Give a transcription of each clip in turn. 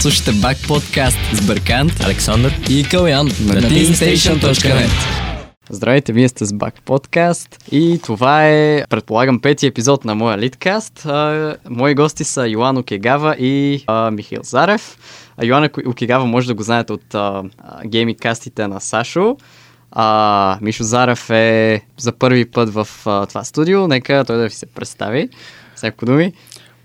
Слушайте Бак подкаст с Бъркант, Александър и Калян на teamstation.net. Здравейте, вие сте с Бак подкаст и това е, предполагам, пети епизод на моя литкаст. Мои гости са Йоан Окегава и а, Михаил Зарев. Йоан Окегава може да го знаете от а, гейминг кастите на Сашо. А, Мишо Зарев е за първи път в а, това студио. Нека той да ви се представи. Всяко думи.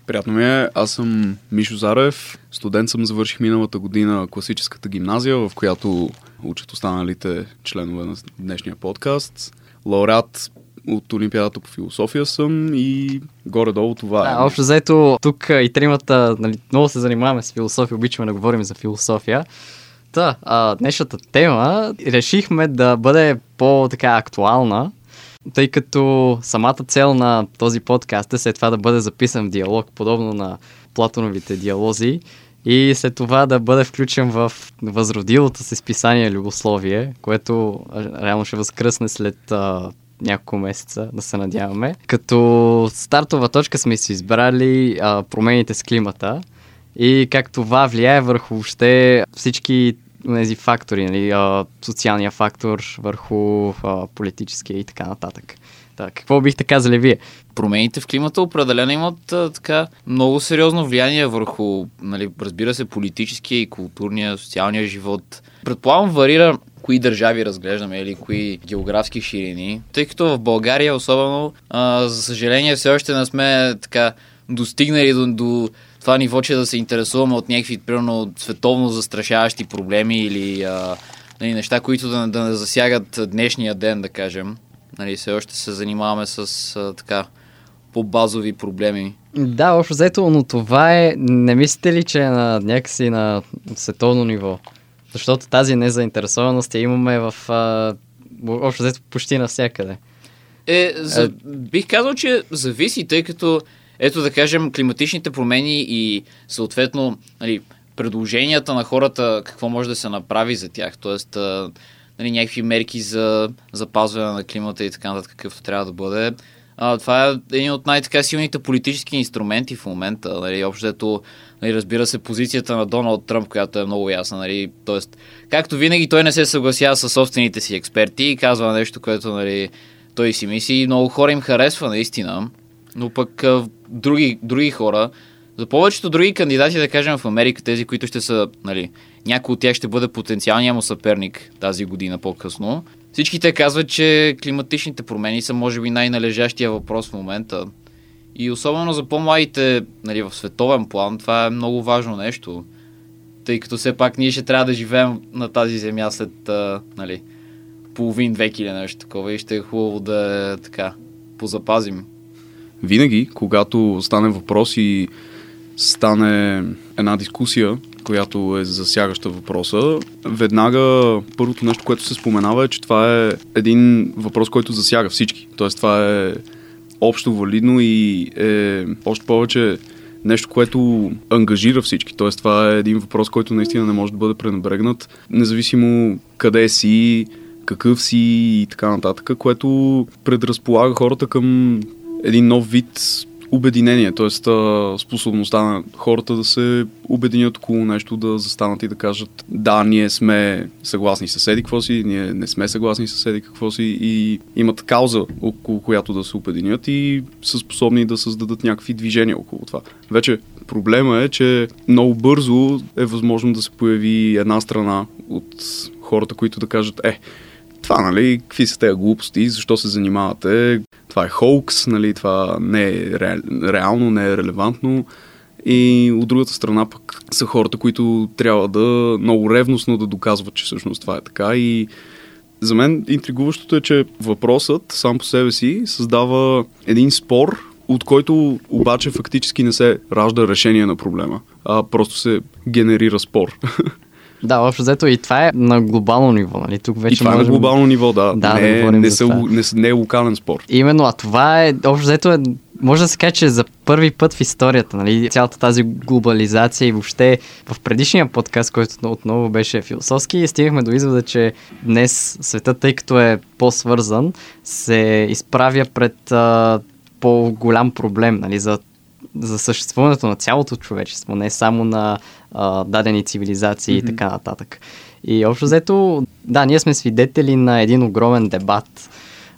Приятно ми е. Аз съм Мишо Зарев. Студент съм, завърших миналата година класическата гимназия, в която учат останалите членове на днешния подкаст. Лауреат от Олимпиадата по философия съм и горе-долу това е. Да, общо заето тук и тримата нали, много се занимаваме с философия, обичаме да говорим за философия. Та, а, днешната тема решихме да бъде по-така актуална, тъй като самата цел на този подкаст е след това да бъде записан в диалог, подобно на Платоновите диалози и след това да бъде включен в възродилото се списание Любословие, което реално ще възкръсне след а, няколко месеца, да се надяваме. Като стартова точка сме си избрали а, промените с климата и как това влияе върху въобще всички тези фактори, нали, а, социалния фактор върху а, политическия и така нататък. Так, какво бихте казали вие? Промените в климата определено имат а, така много сериозно влияние върху, нали, разбира се, политическия и културния, социалния живот. Предполагам, варира кои държави разглеждаме или кои географски ширини, тъй като в България особено, а, за съжаление, все още не сме така достигнали до, до това ниво, че да се интересуваме от някакви, примерно, световно застрашаващи проблеми или а, нали, неща, които да, да не засягат днешния ден, да кажем. Нали, все още се занимаваме с а, така по-базови проблеми. Да, общо взето, но това е, не мислите ли, че е на някакси на световно ниво? Защото тази незаинтересованост я имаме в а, общо взето почти навсякъде. Е, за, бих казал, че зависи, тъй като ето да кажем климатичните промени и съответно нали, предложенията на хората какво може да се направи за тях, т.е. Нали, някакви мерки за запазване на климата и така нататък, какъвто трябва да бъде. А, това е един от най-така силните политически инструменти в момента. Нали, общото, нали, разбира се, позицията на Доналд Тръмп, която е много ясна. Нали, тоест, както винаги, той не се съгласява с собствените си експерти и казва нещо, което нали, той си мисли и много хора им харесва наистина. Но пък други, други хора, за повечето други кандидати, да кажем в Америка, тези, които ще са, нали, някой от тях ще бъде потенциалния му съперник тази година по-късно, всички те казват, че климатичните промени са може би най-належащия въпрос в момента. И особено за по-младите, нали, в световен план, това е много важно нещо. Тъй като все пак ние ще трябва да живеем на тази земя след, нали, половин век или нещо такова и ще е хубаво да е така, позапазим винаги, когато стане въпрос и стане една дискусия, която е засягаща въпроса, веднага първото нещо, което се споменава е, че това е един въпрос, който засяга всички. Тоест това е общо валидно и е още повече нещо, което ангажира всички. Тоест това е един въпрос, който наистина не може да бъде пренебрегнат, независимо къде си, какъв си и така нататък, което предразполага хората към един нов вид обединение, т.е. способността на хората да се обединят около нещо, да застанат и да кажат да, ние сме съгласни с седи какво си, ние не сме съгласни с седи какво си и имат кауза около която да се обединят и са способни да създадат някакви движения около това. Вече проблема е, че много бързо е възможно да се появи една страна от хората, които да кажат е, това, нали, какви са тези глупости, защо се занимавате, това е хоукс, нали, това не е ре, реално, не е релевантно. И от другата страна пък са хората, които трябва да много ревностно да доказват, че всъщност това е така. И за мен интригуващото е, че въпросът сам по себе си създава един спор, от който обаче фактически не се ражда решение на проблема, а просто се генерира спор. Да, общо взето и това е на глобално ниво. Нали? Тук вече и това можем... е на глобално ниво, да. да не, да не, са, не, не е локален спор. Именно, а това е, общо взето е, може да се каже, че за първи път в историята, нали, цялата тази глобализация и въобще в предишния подкаст, който отново беше философски, стигнахме до извода, че днес светът, тъй като е по-свързан, се изправя пред а, по-голям проблем нали, за за съществуването на цялото човечество, не само на а, дадени цивилизации mm-hmm. и така нататък. И общо взето, да, ние сме свидетели на един огромен дебат,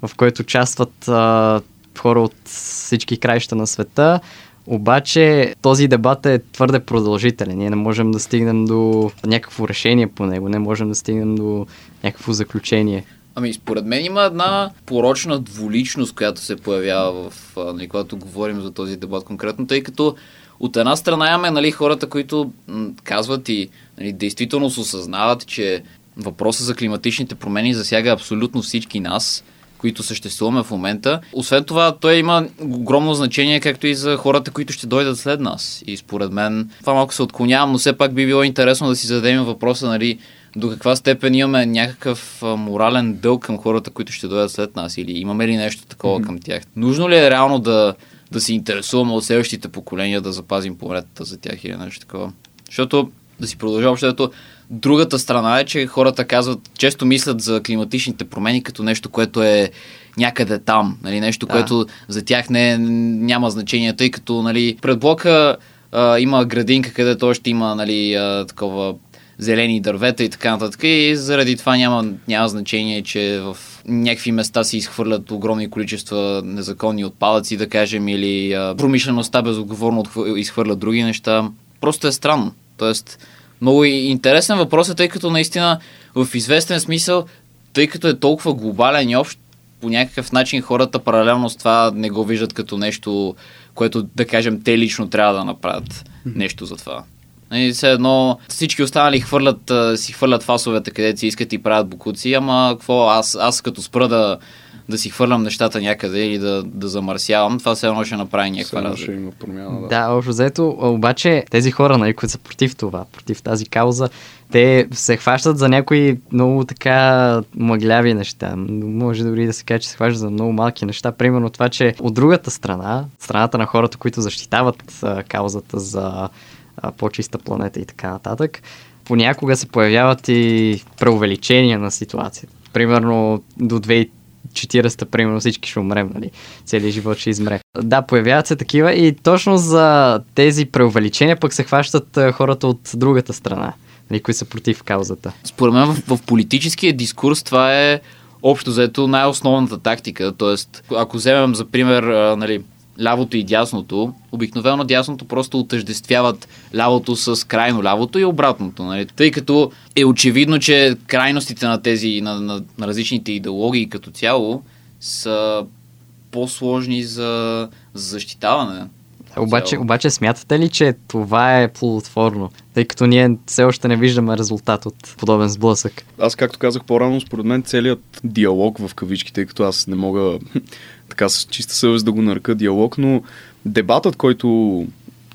в който участват а, хора от всички краища на света, обаче този дебат е твърде продължителен. Ние не можем да стигнем до някакво решение по него, не можем да стигнем до някакво заключение. Ами, според мен има една порочна двуличност, която се появява в, нали, когато говорим за този дебат конкретно, тъй като от една страна имаме нали, хората, които м- казват и нали, действително се осъзнават, че въпросът за климатичните промени засяга абсолютно всички нас, които съществуваме в момента. Освен това, той има огромно значение, както и за хората, които ще дойдат след нас. И според мен, това малко се отклонявам, но все пак би било интересно да си зададем въпроса, нали, до каква степен имаме някакъв морален дълг към хората, които ще дойдат след нас или имаме ли нещо такова mm-hmm. към тях. Нужно ли е реално да, да се интересуваме от следващите поколения, да запазим планетата за тях или нещо такова? Защото, да си продължа общото, другата страна е, че хората казват, често мислят за климатичните промени като нещо, което е някъде там, нали, нещо, да. което за тях не, няма значение, тъй като нали, пред блока а, има градинка, където още има нали, а, такова зелени дървета и така нататък. И заради това няма, няма значение, че в някакви места се изхвърлят огромни количества незаконни отпадъци, да кажем, или а, промишлеността безотговорно изхвърля други неща. Просто е странно. Тоест, много интересен въпрос е, тъй като наистина в известен смисъл, тъй като е толкова глобален и общ, по някакъв начин хората паралелно с това не го виждат като нещо, което, да кажем, те лично трябва да направят нещо за това. Нали, все едно всички останали хвърлят, си хвърлят фасовете където си искат и правят букуци, ама какво, аз, аз като спра да, да си хвърлям нещата някъде или да, да замърсявам, това все едно ще направи някаква разлика. ще има промяна, да. Да, общо взето, обаче тези хора, нали, които са против това, против тази кауза, те се хващат за някои много така мъгляви неща. Може дори да се каже, че се хващат за много малки неща. Примерно това, че от другата страна, страната на хората, които защитават а, каузата за по-чиста планета и така нататък, понякога се появяват и преувеличения на ситуацията. Примерно до 2040-та, примерно всички ще умрем, нали? Целият живот ще измре. Да, появяват се такива и точно за тези преувеличения пък се хващат хората от другата страна, нали, които са против каузата. Според мен в, в политическия дискурс това е общо заето най-основната тактика. Тоест, ако вземем за пример, нали, лявото и дясното, обикновено дясното просто отъждествяват лявото с крайно лявото и обратното. Нали? Тъй като е очевидно, че крайностите на тези, на, на, на различните идеологии като цяло са по-сложни за, за защитаване. Обаче, обаче смятате ли, че това е плодотворно, тъй като ние все още не виждаме резултат от подобен сблъсък? Аз, както казах по-рано, според мен целият диалог в кавички, тъй като аз не мога така с чиста съвест да го нарека диалог, но дебатът, който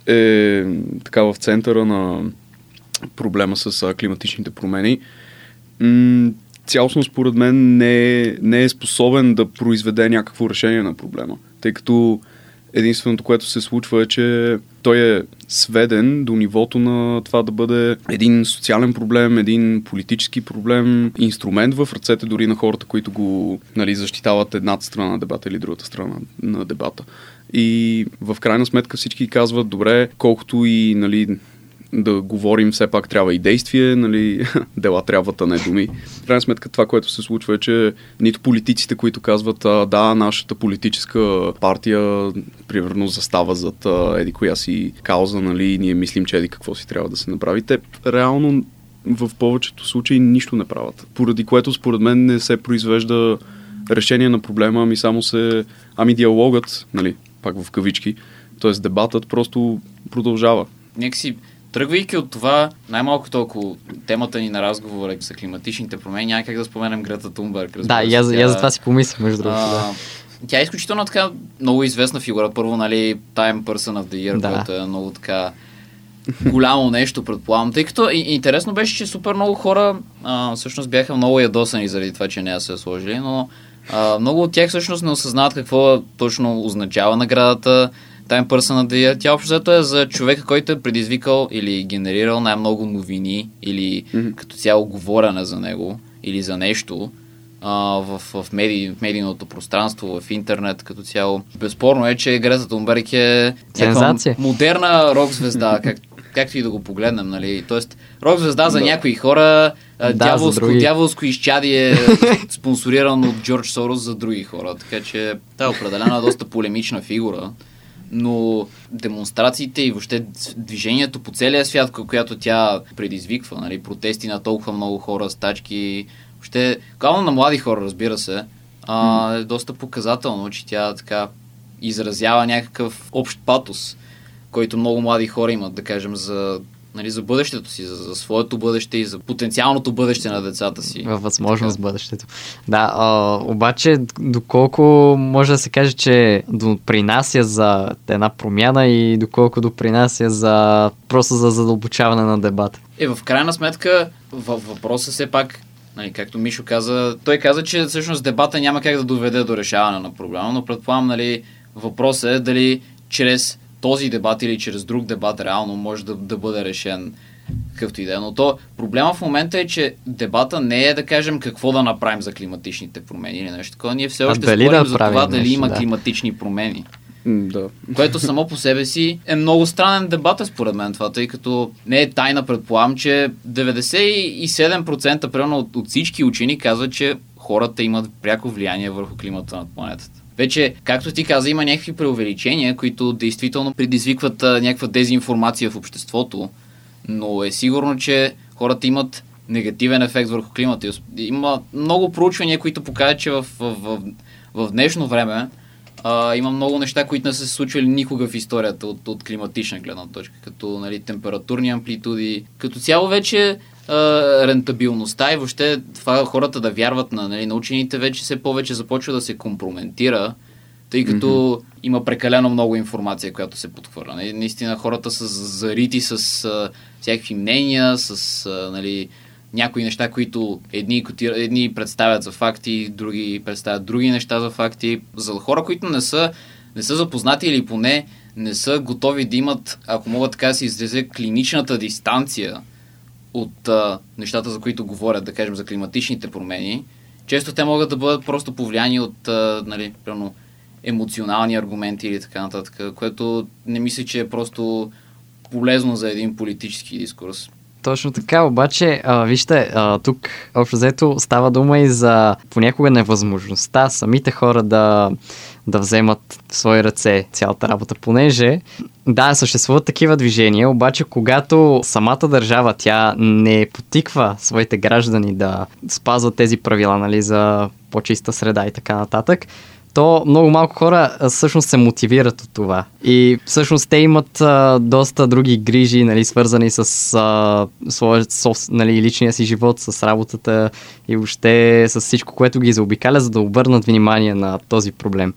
е така в центъра на проблема с климатичните промени, цялостно според мен не е, не е способен да произведе някакво решение на проблема. Тъй като единственото, което се случва е, че той е сведен до нивото на това да бъде един социален проблем, един политически проблем, инструмент в ръцете дори на хората, които го нали, защитават едната страна на дебата или другата страна на дебата. И в крайна сметка всички казват, добре, колкото и нали, да говорим, все пак трябва и действие, нали, дела трябват, а не думи. В крайна сметка това, което се случва е, че нито политиците, които казват, а, да, нашата политическа партия, примерно, застава зад а, еди коя си кауза, нали, ние мислим, че еди какво си трябва да се направи. Те реално в повечето случаи нищо не правят. Поради което, според мен, не се произвежда решение на проблема, ами само се... Ами диалогът, нали, пак в кавички, т.е. дебатът просто продължава. Някакси Тръгвайки от това, най-малко толкова темата ни на разговора са климатичните промени, няма как да споменем Грета Тунберг. Да, и аз, тя, за това си помислих, между другото. Да. Тя е изключително така много известна фигура. Първо, нали, Time Person of the Year, да. което е много така голямо нещо, предполагам. Тъй като и, интересно беше, че супер много хора а, всъщност бяха много ядосани заради това, че не са сложили, но а, много от тях всъщност не осъзнават какво точно означава наградата Time Person the Year. Тя общо е за човека, който е предизвикал или генерирал най-много новини или mm-hmm. като цяло говорене за него или за нещо а, в, в, меди, в медийното пространство, в интернет като цяло. Безспорно е, че Грета Тунберг е Сензация. модерна рок звезда, как, както и да го погледнем, нали. Тоест, рок звезда за Да. някои хора, Да, дяволско, дяволско изчадие, спонсорирано от Джордж Сорос за други хора. Така че, да, определено е доста полемична фигура. Но демонстрациите и въобще движението по целия свят, ко- която тя предизвиква, нали, протести на толкова много хора, стачки, въобще, главно на млади хора, разбира се, а, е доста показателно, че тя така изразява някакъв общ патос, който много млади хора имат, да кажем, за, нали, за бъдещето си, за, за своето бъдеще и за потенциалното бъдеще на децата си. във възможност Така. бъдещето. Да, а, обаче доколко може да се каже, че допринася за една промяна и доколко допринася за просто за задълбочаване на дебата. Е, в крайна сметка, във въпроса все пак, нали, както Мишо каза, той каза, че всъщност дебата няма как да доведе до решаване на проблема, но предполагам, нали, въпросът е дали чрез този дебат или чрез друг дебат реално може да, да бъде решен какъвто и да е. Но то проблема в момента е, че дебата не е да кажем какво да направим за климатичните промени или нещо такова. Ние все още дали спорим да за това дали нещо, има да. климатични промени. Да. Което само по себе си е много странен дебат, е според мен това, тъй като не е тайна, предполагам, че 97% примерно от, от всички учени казват, че хората имат пряко влияние върху климата на планетата. Вече, както ти каза, има някакви преувеличения, които действително предизвикват някаква дезинформация в обществото, но е сигурно, че хората имат негативен ефект върху климата. Има много проучвания, които показват, че в, в, в, в днешно време а, има много неща, които не са се случвали никога в историята от, от климатична гледна точка, като нали, температурни амплитуди. Като цяло вече рентабилността и въобще това хората да вярват на нали, научените вече все повече започва да се компрометира, тъй като mm-hmm. има прекалено много информация, която се подхвърля. Нали, наистина хората са зарити с а, всякакви мнения, с а, нали, някои неща, които едни, котира- едни представят за факти, други представят други неща за факти. За хора, които не са, не са запознати или поне не са готови да имат, ако мога така да се изразя, клиничната дистанция от а, нещата, за които говорят, да кажем, за климатичните промени, често те могат да бъдат просто повлияни от, а, нали, примерно, емоционални аргументи или така нататък, което не мисля, че е просто полезно за един политически дискурс. Точно така, обаче, а, вижте, а, тук общо взето става дума и за понякога невъзможността самите хора да, да вземат в свои ръце цялата работа, понеже да, съществуват такива движения, обаче когато самата държава тя не потиква своите граждани да спазват тези правила, нали, за по-чиста среда и така нататък, то много малко хора всъщност се мотивират от това. И всъщност те имат а, доста други грижи, нали, свързани с а, своя сос, нали, личния си живот, с работата и въобще с всичко, което ги заобикаля, за да обърнат внимание на този проблем.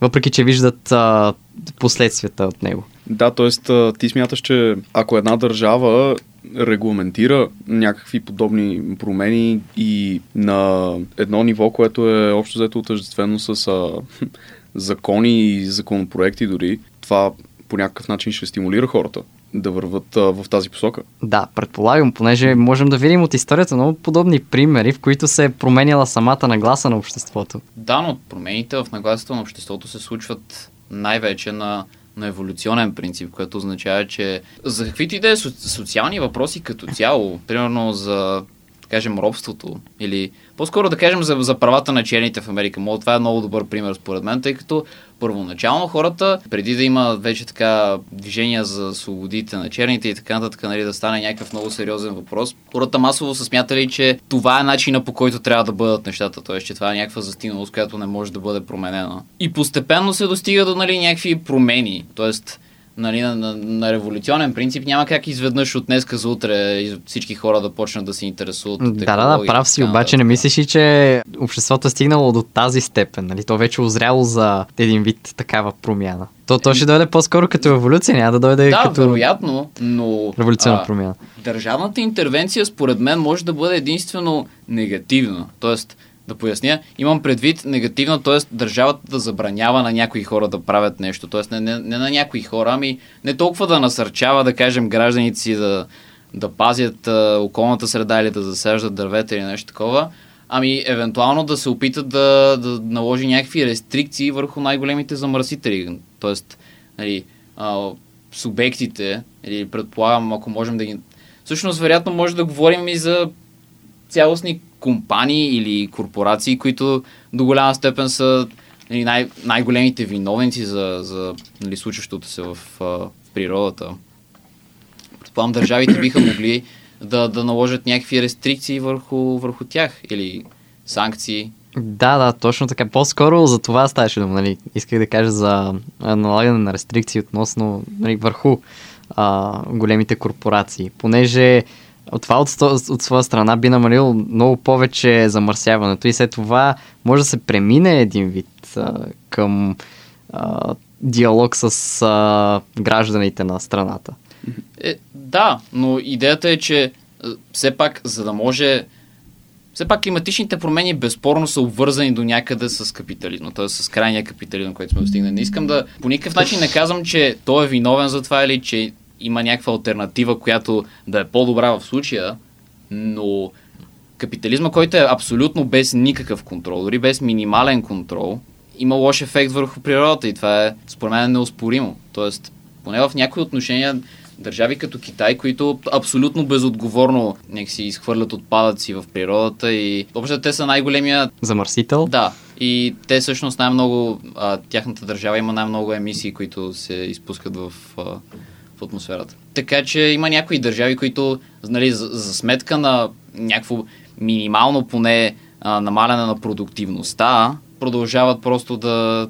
Въпреки, че виждат а, последствията от него. Да, т.е. ти смяташ, че ако една държава регламентира някакви подобни промени и на едно ниво, което е общо взето отъждествено с а, закони и законопроекти дори, това по някакъв начин ще стимулира хората да върват а, в тази посока. Да, предполагам, понеже можем да видим от историята много подобни примери, в които се е променяла самата нагласа на обществото. Да, но промените в нагласата на обществото се случват най-вече на, на еволюционен принцип, което означава, че за каквито и да е со- социални въпроси като цяло, примерно за, да кажем, робството или по-скоро да кажем за, за правата на черните в Америка. Мол, това е много добър пример според мен, тъй като първоначално хората, преди да има вече така движения за свободите на черните и така нататък, нали, да стане някакъв много сериозен въпрос, хората масово са смятали, че това е начина по който трябва да бъдат нещата, т.е. че това е някаква застиналост, която не може да бъде променена. И постепенно се достига до нали, някакви промени, т.е. Нали, на, на, на революционен принцип няма как изведнъж от днеска за утре всички хора да почнат да се интересуват от Да, да, да, прав си, обаче не нататък. мислиш ли, че обществото е стигнало до тази степен, нали? То вече е озряло за един вид такава промяна. То, то ще дойде по-скоро като еволюция, няма да дойде Да, като вероятно, но... революционна а, промяна. Държавната интервенция, според мен, може да бъде единствено негативна. Тоест, да поясня, имам предвид негативна, т.е. държавата да забранява на някои хора да правят нещо. Т.е. Не, не, не на някои хора, ами не толкова да насърчава, да кажем, гражданите си да, да пазят а, околната среда или да засаждат дървета или нещо такова, ами евентуално да се опитат да, да наложи някакви рестрикции върху най-големите замърсители. Тоест, нали, субектите, или предполагам, ако можем да ги... Всъщност, вероятно, може да говорим и за цялостни компании или корпорации, които до голяма степен са нали, най- най-големите виновници за, за нали, случващото се в, в природата. Предполагам, държавите биха могли да, да наложат някакви рестрикции върху, върху тях или санкции. Да, да, точно така. По-скоро за това ставаше дума. Нали. Исках да кажа за налагане на рестрикции относно нали, върху а, големите корпорации. Понеже от това от, от своя страна би намалило много повече замърсяването и след това може да се премине един вид а, към а, диалог с а, гражданите на страната. Е, да, но идеята е, че все пак, за да може все пак климатичните промени безспорно са обвързани до някъде с капитализма, т.е. с крайния капитализъм, който сме достигнали. Не искам да по никакъв начин не казвам, че той е виновен за това или че има някаква альтернатива, която да е по-добра в случая, но капитализма, който е абсолютно без никакъв контрол, дори без минимален контрол, има лош ефект върху природата и това е според мен неоспоримо. Тоест, поне в някои отношения държави като Китай, които абсолютно безотговорно някакси изхвърлят отпадъци в природата и общо те са най-големия Замърсител? да, и те всъщност най-много, а, тяхната държава има най-много емисии, които се изпускат в, а, в атмосферата. Така че има някои държави, които нали, за, за сметка на някакво минимално поне а, намаляне на продуктивността, продължават просто да,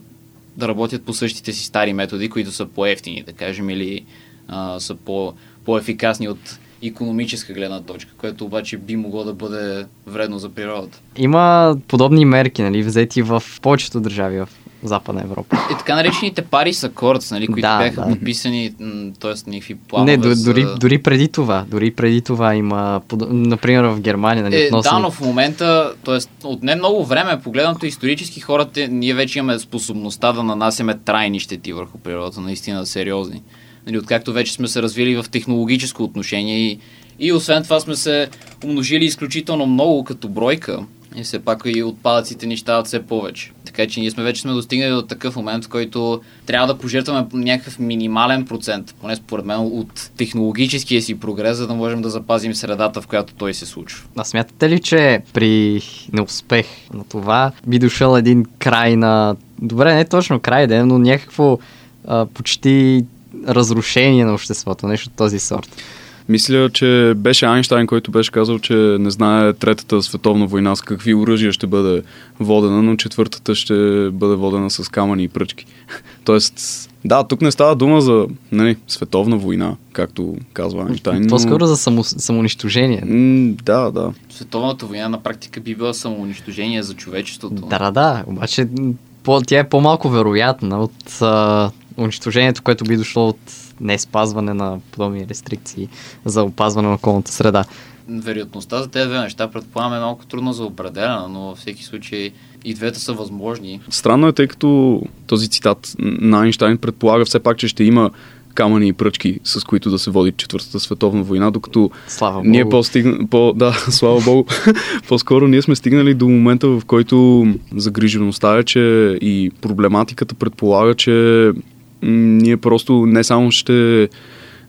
да работят по същите си стари методи, които са по-ефтини, да кажем, или а, са по, по-ефикасни от економическа гледна точка, което обаче би могло да бъде вредно за природата. Има подобни мерки, нали, взети в повечето държави в Западна Европа. И така наречените пари са кордс, нали, които Да, бяха да. подписани, т.е. някакви планове Не, д- за... дори, дори преди това. Дори преди това има, например, в Германия, нали, Е, относно... да, но в момента, т.е. от не много време, погледнато исторически, хората, ние вече имаме способността да нанасяме трайни щети върху природата, наистина сериозни. Нали, откакто вече сме се развили в технологическо отношение и, и освен това сме се умножили изключително много като бройка. И все пак и отпадъците ни стават все повече. Така че ние сме вече сме достигнали до такъв момент, в който трябва да пожертваме някакъв минимален процент, поне според мен, от технологическия си прогрес, за да можем да запазим средата, в която той се случва. А смятате ли, че при неуспех на това би дошъл един край на... Добре, не точно край, е, но някакво а, почти разрушение на обществото, нещо от този сорт. Мисля, че беше Айнштайн, който беше казал, че не знае третата световна война с какви оръжия ще бъде водена, но четвъртата ще бъде водена с камъни и пръчки. Тоест, да, тук не става дума за нали, световна война, както казва Айнштайн. но- По-скоро за само, самоунищожение. М, Да, да. Световната война на практика би била самоунищожение за човечеството. Да, да, да. Обаче по, тя е по-малко вероятна от а, унищожението, което би дошло от не спазване на подобни рестрикции за опазване на околната среда. Вероятността за тези две неща предполагам е малко трудно за определена, но във всеки случай и двете са възможни. Странно е, тъй като този цитат на Айнштайн предполага все пак, че ще има камъни и пръчки, с които да се води четвъртата световна война, докато Слава ние Богу. по-стигна, по, да, слава богу, по-скоро ние сме стигнали до момента, в който загрижеността е, че и проблематиката предполага, че ние просто не само ще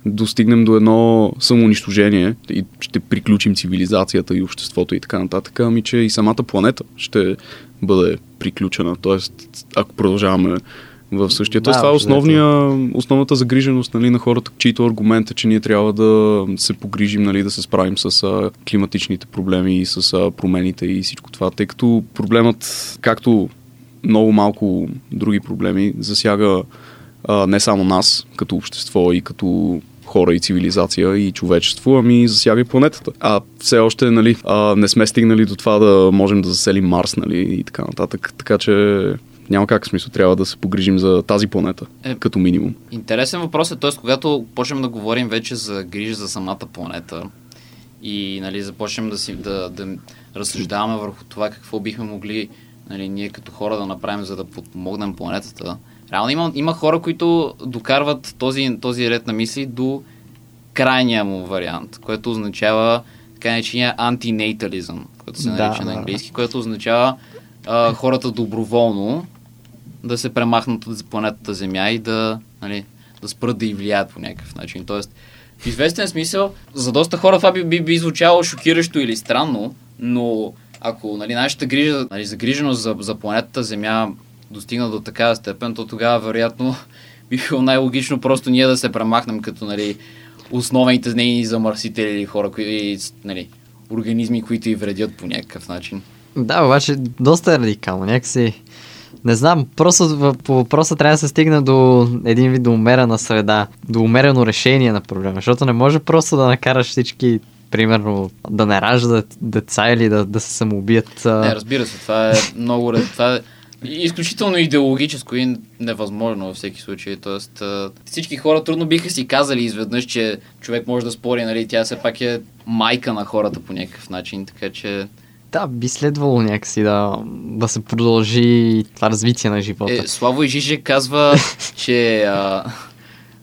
достигнем до едно самоунищожение и ще приключим цивилизацията и обществото и така нататък, ами че и самата планета ще бъде приключена. Тоест, ако продължаваме в същия. Да, Тоест, това е основния, основната загриженост нали, на хората, чието аргумент е, че ние трябва да се погрижим, нали, да се справим с а, климатичните проблеми и с а, промените и всичко това, тъй като проблемът, както много малко други проблеми, засяга а, не само нас, като общество и като хора и цивилизация и човечество, ами засяга и планетата. А все още нали, а, не сме стигнали до това да можем да заселим Марс нали, и така нататък. Така че няма как смисъл, трябва да се погрижим за тази планета, Е. като минимум. Интересен въпрос е, т.е. когато почнем да говорим вече за грижа за самата планета и нали, започнем да, си, да, да разсъждаваме върху това какво бихме могли нали, ние като хора да направим, за да подпомогнем планетата. Реално има, има хора, които докарват този, този ред на мисли до крайния му вариант, което означава така наречения антинатализъм, който се Да, нарича на да. английски, което означава а, хората доброволно да се премахнат от планетата Земя и да, нали, да спрат да й влияят по някакъв начин. Тоест, в известен смисъл, за доста хора това би, би, би звучало шокиращо или странно, но ако нали, нашата грижа, нали, загриженост за, за планетата Земя достигна до такава степен, то тогава вероятно би било най-логично просто ние да се премахнем като нали, основните нейни замърсители или хора, кои, нали, организми, които и вредят по някакъв начин. Да, обаче доста е радикално. Някакси... Не знам, просто по въпроса трябва да се стигне до един вид до умерена среда, до умерено решение на проблема, защото не може просто да накараш всички, примерно, да не раждат деца или да, да се самоубият. Не, разбира се, това е много... Това е изключително идеологическо и невъзможно във всеки случай. Тоест, всички хора трудно биха си казали изведнъж, че човек може да спори, нали, тя все пак е майка на хората по някакъв начин, така че... Да, би следвало някакси да, да се продължи това развитие на живота. Е, Славо и Жиже казва, че... А,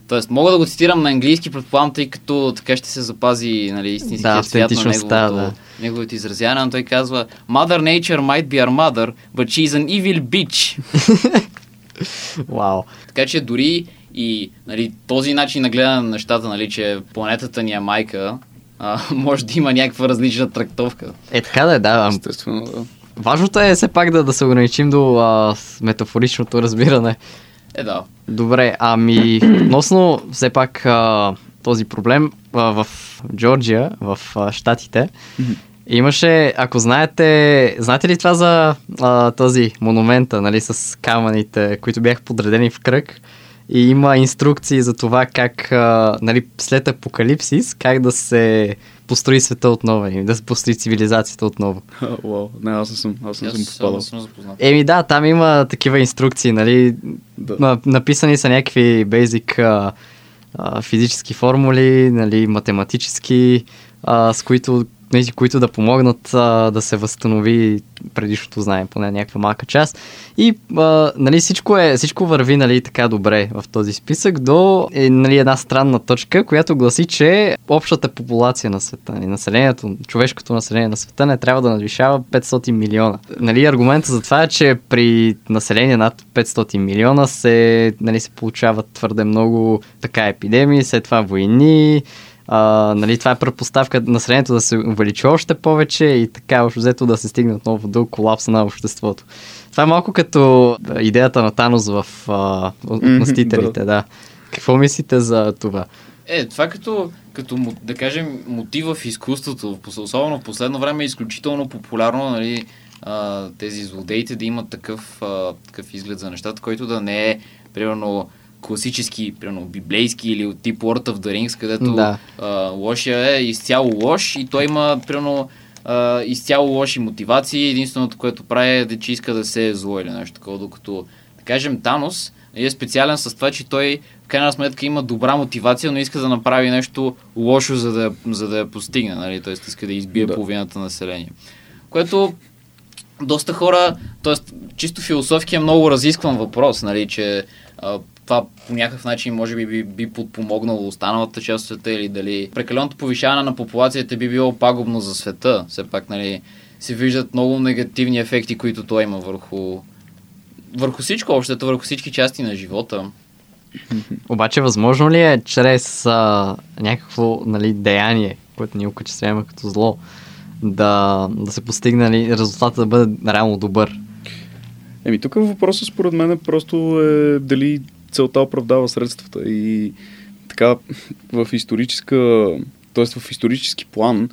Тоест, мога да го цитирам на английски, предполагам, тъй като така ще се запази нали, истинският Да, цвят на неговото, да. неговото изразяване. но Той казва, Mother Nature might be our mother, but she is an evil bitch. Вау. Така че дори и нали, този начин на гледане на нещата, нали, че планетата ни е майка, а, може да има някаква различна трактовка. Е, така да е, да. Естествено, да. Важното е все пак да, да се ограничим до а, метафоричното разбиране. Е, да. Добре, ами относно все пак а, този проблем а, в Джорджия, в а, Штатите, имаше, ако знаете, знаете ли това за а, този монумента, нали, с камъните, които бяха подредени в кръг? И има инструкции за това как, а, нали, след апокалипсис, как да се построи света отново, и да се построи цивилизацията отново. Уау, не, аз не съм, аз не съм попадал. не съм запознат. Еми да, там има такива инструкции, нали? Да. На, написани са някакви basic а, а, физически формули, нали, математически, а, с които, нали, които да помогнат а, да се възстанови предишното знание, поне някаква малка част. И а, нали, всичко, е, всичко върви нали, така добре в този списък до е, нали, една странна точка, която гласи, че общата популация на света, нали, населението, човешкото население на света не трябва да надвишава 500 милиона. Нали, аргументът за това е, че при население над 500 милиона се, нали, се получават твърде много така епидемии, след това войни, а, нали, това е предпоставка населението да се увеличи още повече и така общо взето да се стигне отново до колапса на обществото. Това е малко като идеята на Танос в а, Мстителите, да. Какво мислите за това? Е, това като, като да кажем, мотива в изкуството, особено в последно време е изключително популярно, нали, а, тези злодеите да имат такъв, а, такъв изглед за нещата, който да не е, примерно, класически, примерно, библейски или от тип Lord of the Rings, където Да. а, лошия е изцяло лош и той има, примерно, а, изцяло лоши мотивации. Единственото, което прави е, да, че иска да се е зло или нещо такова, докато, да кажем, Танос е специален с това, че той в крайна сметка има добра мотивация, но иска да направи нещо лошо, за да, за да я постигне, нали? т.е. иска да избие Да. половината население. Което доста хора, т.е. чисто философски е много разискван въпрос, нали, че а, това по някакъв начин може би би, би подпомогнало останалата част от света или дали прекаленото повишаване на популацията би било пагубно за света. Все пак, нали, се виждат много негативни ефекти, които той има върху върху всичко, общото, върху всички части на живота. Обаче възможно ли е чрез а, някакво нали, деяние, което ние окачествяваме като зло, да, да се постигне нали, резултата да бъде реално добър? Еми, тук въпросът според мен е просто е дали целта оправдава средствата и така в историческа, т.е. в исторически план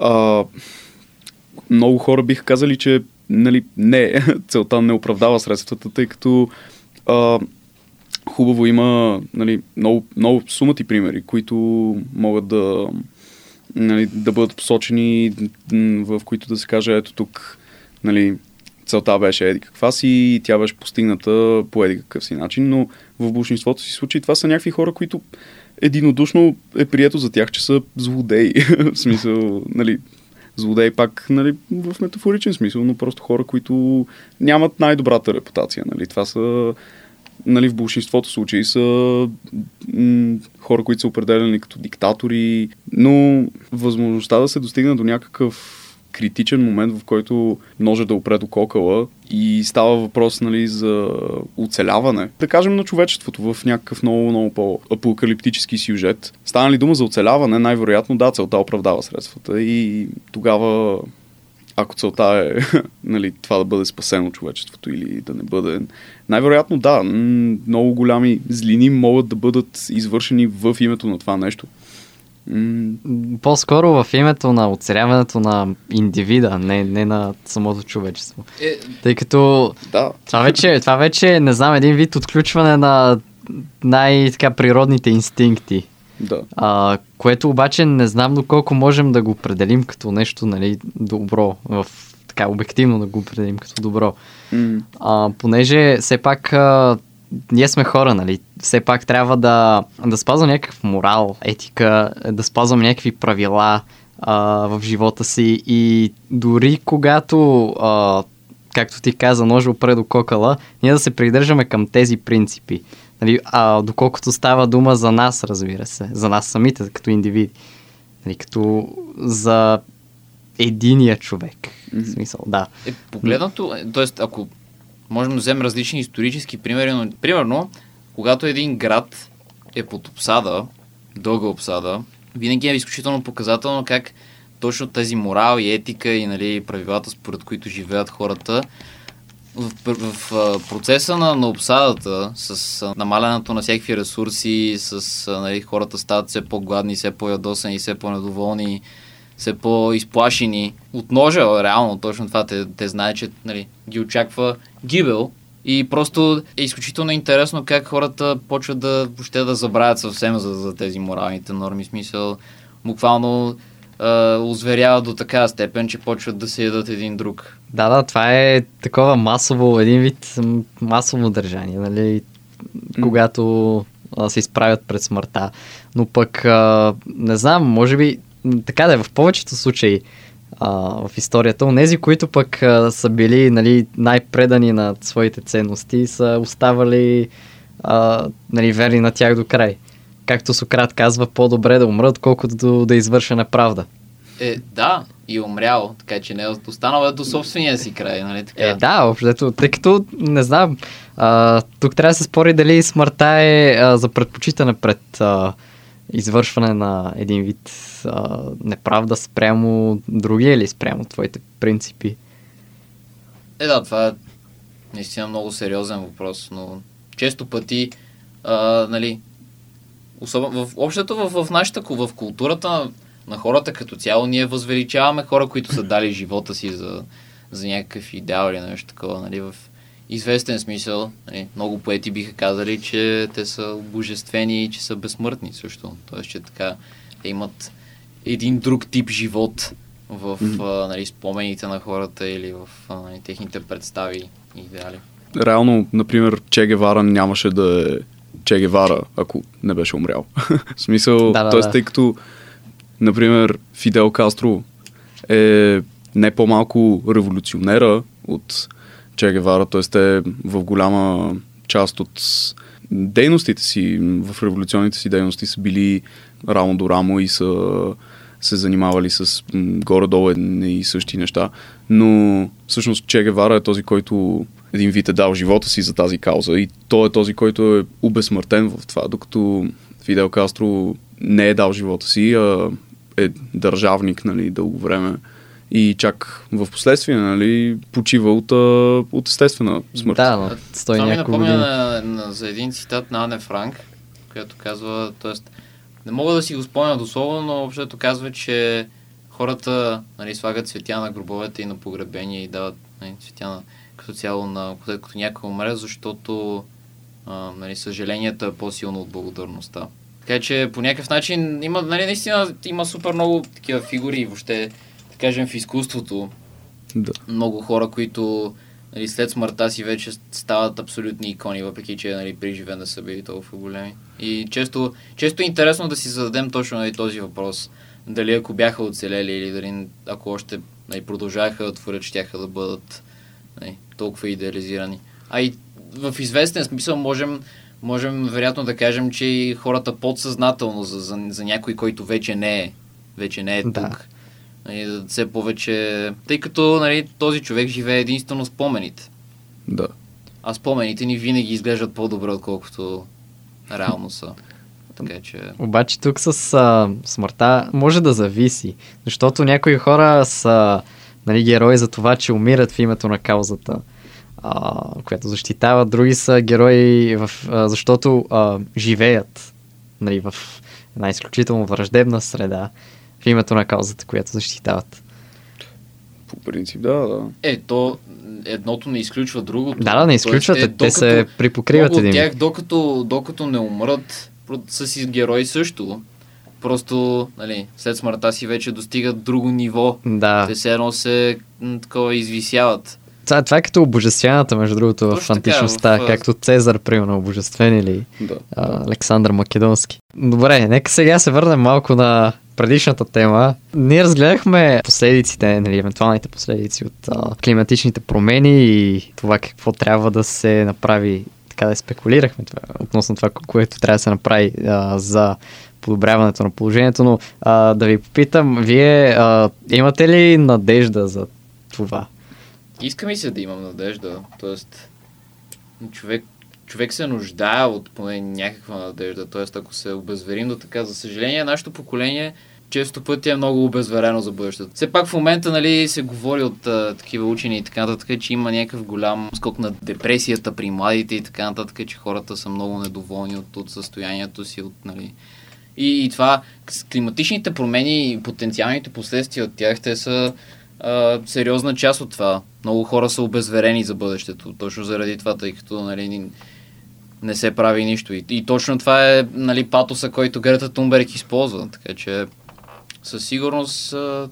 а, много хора биха казали, че нали, не, целта не оправдава средствата, тъй като а, хубаво има нали, много, много сумати примери, които могат да, нали, да бъдат посочени, в които да се каже, ето тук нали, целта беше еди каква си и тя беше постигната по еди какъв си начин, но в большинството си случаи това са някакви хора, които единодушно е прието за тях, че са злодеи. в смисъл, нали, злодеи пак нали, в метафоричен смисъл, но просто хора, които нямат най-добрата репутация. Нали. Това са нали, в большинството случаи са м- хора, които са определени като диктатори, но възможността да се достигне до някакъв критичен момент, в който може да опре до кокала и става въпрос нали, за оцеляване. Да кажем на човечеството в някакъв много, много по-апокалиптически сюжет. Стана ли дума за оцеляване, най-вероятно да, целта оправдава средствата и тогава ако целта е нали, това да бъде спасено човечеството или да не бъде. Най-вероятно да, много голями злини могат да бъдат извършени в името на това нещо. По-скоро в името на оцеляването на индивида, не, не на самото човечество. Е... Тъй като да. това, вече, това вече, не знам, един вид отключване на най-природните инстинкти. Да. А, което обаче не знам доколко можем да го определим като нещо нали, добро, в, така обективно да го определим като добро. Mm. А, понеже все пак а, ние сме хора, нали? Все пак трябва да, да спазвам някакъв морал, етика, да спазвам някакви правила а, в живота си и дори когато, а, както ти каза, ножа опре до кокала, ние да се придържаме към тези принципи. Нали, а, доколкото става дума за нас, разбира се, за нас самите, като индивиди. Нали, като за единия човек. Mm-hmm. В смисъл, да. Е, погледнато, т.е. ако можем да вземем различни исторически примери, но примерно, когато един град е под обсада, дълга обсада, винаги е изключително показателно как точно тази морал и етика и нали, правилата, според които живеят хората, в, в, в процеса на, на обсадата, с намалянето на всякакви ресурси, с нали, хората стават все по-гладни, все по-ядосани, все по-недоволни, все по-изплашени от ножа, реално, точно това. Те, те знаят, че нали, ги очаква гибел. И просто е изключително интересно как хората почват да въобще да забравят съвсем за, за тези моралните норми. Смисъл, буквално е, озверяват до такава степен, че почват да се ядат един друг. Да, да, това е такова масово, един вид масово държание, нали? Когато а, се изправят пред смъртта. Но пък, а, не знам, може би, така да е, в повечето случаи а, в историята, онези, които пък а, са били нали, най-предани на своите ценности, са оставали а, нали, верни на тях до край. Както Сократ казва, по-добре да умрат, колкото да извършена правда. Е, да, и умрял, така че не е останал до собствения си край, нали така? Е, да, общото, тъй като, не знам, а, тук трябва да се спори дали смъртта е а, за предпочитане пред а, извършване на един вид а, неправда спрямо другия или спрямо твоите принципи. Е, да, това е наистина много сериозен въпрос, но често пъти, а, нали, особено в общото в, в нашата, в културата на хората като цяло, ние възвеличаваме хора, които са дали живота си за, за някакъв идеал или нещо такова, нали, в известен смисъл. Нали, много поети биха казали, че те са обожествени и че са безсмъртни също. Тоест, че така те имат един друг тип живот в mm-hmm. нали, спомените на хората или в нали, техните представи и идеали. Реално, например, Че Гевара нямаше да е Че Гевара, ако не беше умрял. в смисъл, да, да, т.е. да. тъй като Например, Фидел Кастро е не по-малко революционера от Че Гевара, т.е. е в голяма част от дейностите си, в революционните си дейности са били рамо до рамо и са се занимавали с горе-долу едни и същи неща. Но всъщност Че Гевара е този, който един вид е дал живота си за тази кауза и той е този, който е убезсмъртен в това, докато Фидел Кастро не е дал живота си, а е държавник нали, дълго време и чак в последствие нали, почива от, от естествена смърт. Да, но стои Това ми напомня на, на, за един цитат на Ане Франк, която казва, т.е. не мога да си го спомня дословно, но общото казва, че хората нали, слагат цветя на гробовете и на погребения и дават нали, цветя на, като цяло на като някой умре, защото а, нали, съжалението е по-силно от благодарността. Така че по някакъв начин има, нали, наистина има супер много такива фигури, въобще, да кажем, в изкуството. Да. Много хора, които нали, след смъртта си вече стават абсолютни икони, въпреки че нали, при живе не са били толкова големи. И често, често е интересно да си зададем точно нали, този въпрос. Дали ако бяха оцелели или дали ако още нали, продължаваха да творят, щяха да бъдат нали, толкова идеализирани. А и в известен смисъл можем можем вероятно да кажем, че и хората подсъзнателно за, за, за някой, който вече не е, вече не е тук, Да. Нали, да все повече... Тъй като нали, този човек живее единствено спомените. Да. А спомените ни винаги изглеждат по-добре, отколкото реално са. Така че... Обаче тук с а, смъртта може да зависи, защото някои хора са нали, герои за това, че умират в името на каузата, а, която защитават. Други са герои, в, а, защото а, живеят нали, в една изключително враждебна среда в името на каузата, която защитават. По принцип, да, да. Е, то едното не изключва другото. Да, да, не изключват, Тоест, те се припокриват много от един. тях, докато, докато не умрат, са си герои също. Просто, нали, след смъртта си вече достигат друго ниво. Да. Те все едно се м, такова извисяват. Това, това е като обожествяната, между другото, в Точно така, античността, в, а, както Цезар, примерно, обожествен или да. а, Александър Македонски. Добре, нека сега се върнем малко на предишната тема. Ние разгледахме последиците, нали, евентуалните последици от а, климатичните промени и това какво трябва да се направи, така да спекулирахме това, относно това, което трябва да се направи а, за подобряването на положението, но а, да ви попитам, вие а, имате ли надежда за това? Иска ми се да имам надежда. Тоест, човек, човек се нуждае от поне някаква надежда. Тоест, ако се обезверим до така, за съжаление, нашето поколение често пъти е много обезверено за бъдещето. Все пак в момента нали, се говори от а, такива учени и така нататък, че има някакъв голям скок на депресията при младите и така нататък, че хората са много недоволни от, от състоянието си, от, нали, и, и това, с климатичните промени и потенциалните последствия от тях, те са а, сериозна част от това. Много хора са обезверени за бъдещето, точно заради това, тъй като нали, не се прави нищо. И, и точно това е нали, патоса, който Грета Тунберг използва. Така че със сигурност а,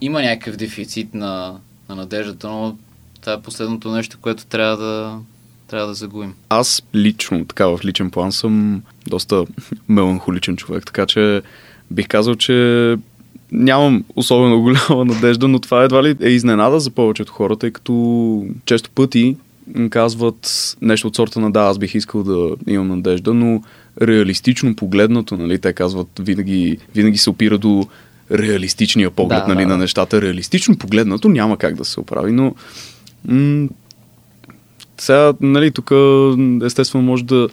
има някакъв дефицит на, на надеждата, но това е последното нещо, което трябва да, трябва да загубим. Аз лично, така в личен план съм доста меланхоличен човек, така че бих казал, че нямам особено голяма надежда, но това едва ли е изненада за повечето хора, тъй като често пъти казват нещо от сорта на да, аз бих искал да имам надежда, но реалистично погледнато, нали, те казват винаги, винаги се опира до реалистичния поглед Да, нали, да, на нещата. Реалистично погледнато няма как да се оправи, но м- сега, нали, тук естествено може да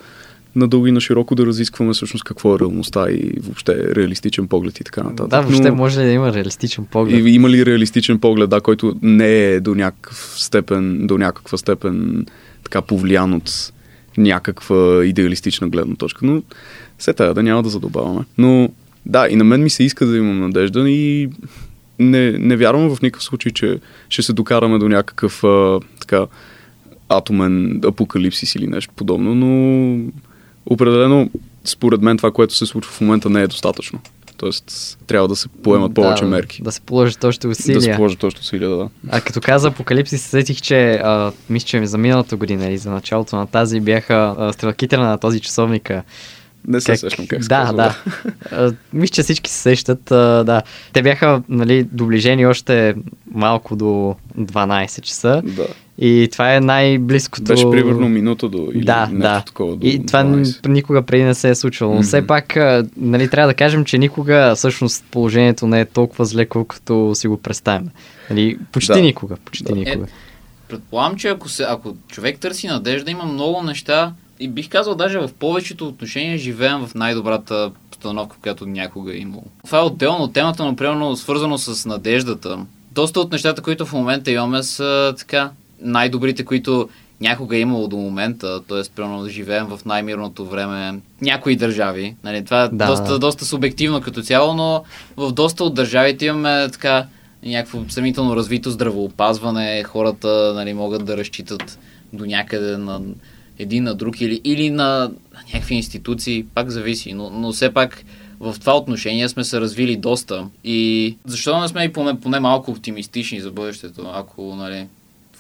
надълго и на широко да разискваме всъщност какво е реалността и въобще реалистичен поглед и така нататък. Да, въобще Но може ли да има реалистичен поглед? И, има ли реалистичен поглед, да, който не е до някакъв степен, до някаква степен така повлиян от някаква идеалистична гледна точка. Но все тая да няма да задобаваме. Но да, и на мен ми се иска да имам надежда и не, не вярвам в никакъв случай, че ще се докараме до някакъв а, така атомен апокалипсис или нещо подобно, но определено според мен това, което се случва в момента не е достатъчно. Тоест, трябва да се поемат повече да, мерки. Да се положат още Да се усилия. положат още усилия, да. А като каза Апокалипсис, се сетих, че а, мисля, че за миналата година или за началото на тази бяха а, стрелките на този часовника. Не се сещам как се да, казва. да. А, мисля, че всички се сещат. А, да. Те бяха нали, доближени още малко до 12 часа. да. И това е най-близкото. Беше примерно минута до или да, нещо да. такова. До И това 12. никога преди не се е случвало. Но Мгм. все пак, нали, трябва да кажем, че никога всъщност положението не е толкова зле, колкото си го представяме. Нали, почти Да. никога, почти Да. никога. Предполагам, че ако, се, ако човек търси надежда, има много неща и бих казал даже в повечето отношения живеем в най-добрата постановка, която някога е имало. Това е отделно от темата, но примерно свързано с надеждата. Доста от нещата, които в момента имаме са така най-добрите, които някога е имало до момента, т.е. примерно живеем в най-мирното време някои държави. Нали, това е Да, доста, доста субективно като цяло, но в доста от държавите имаме така някакво съмнително развито здравоопазване, хората нали, могат да разчитат до някъде на един на друг или, или на някакви институции, пак зависи, но, но все пак в това отношение сме се развили доста и защо не сме и поне, поне малко оптимистични за бъдещето, ако нали,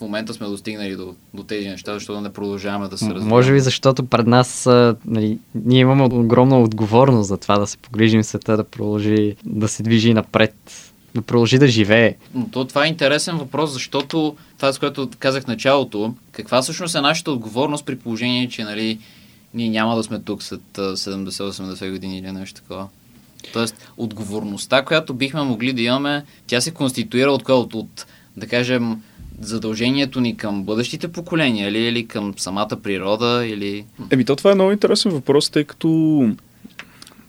в момента сме достигнали до, до тези неща, защото да не продължаваме да се развиваме. Може би защото пред нас нали, ние имаме огромна отговорност за това да се погрижим света да продължи да се движи напред, да продължи да живее. Но то, това е интересен въпрос, защото това, с което казах в началото, каква всъщност е нашата отговорност при положение, че нали, ние няма да сме тук след а, 70-80 години или нещо такова. Тоест, отговорността, която бихме могли да имаме, тя се конституира от, от, от да кажем, задължението ни към бъдещите поколения или, или към самата природа или... Еми, то това е много интересен въпрос, тъй като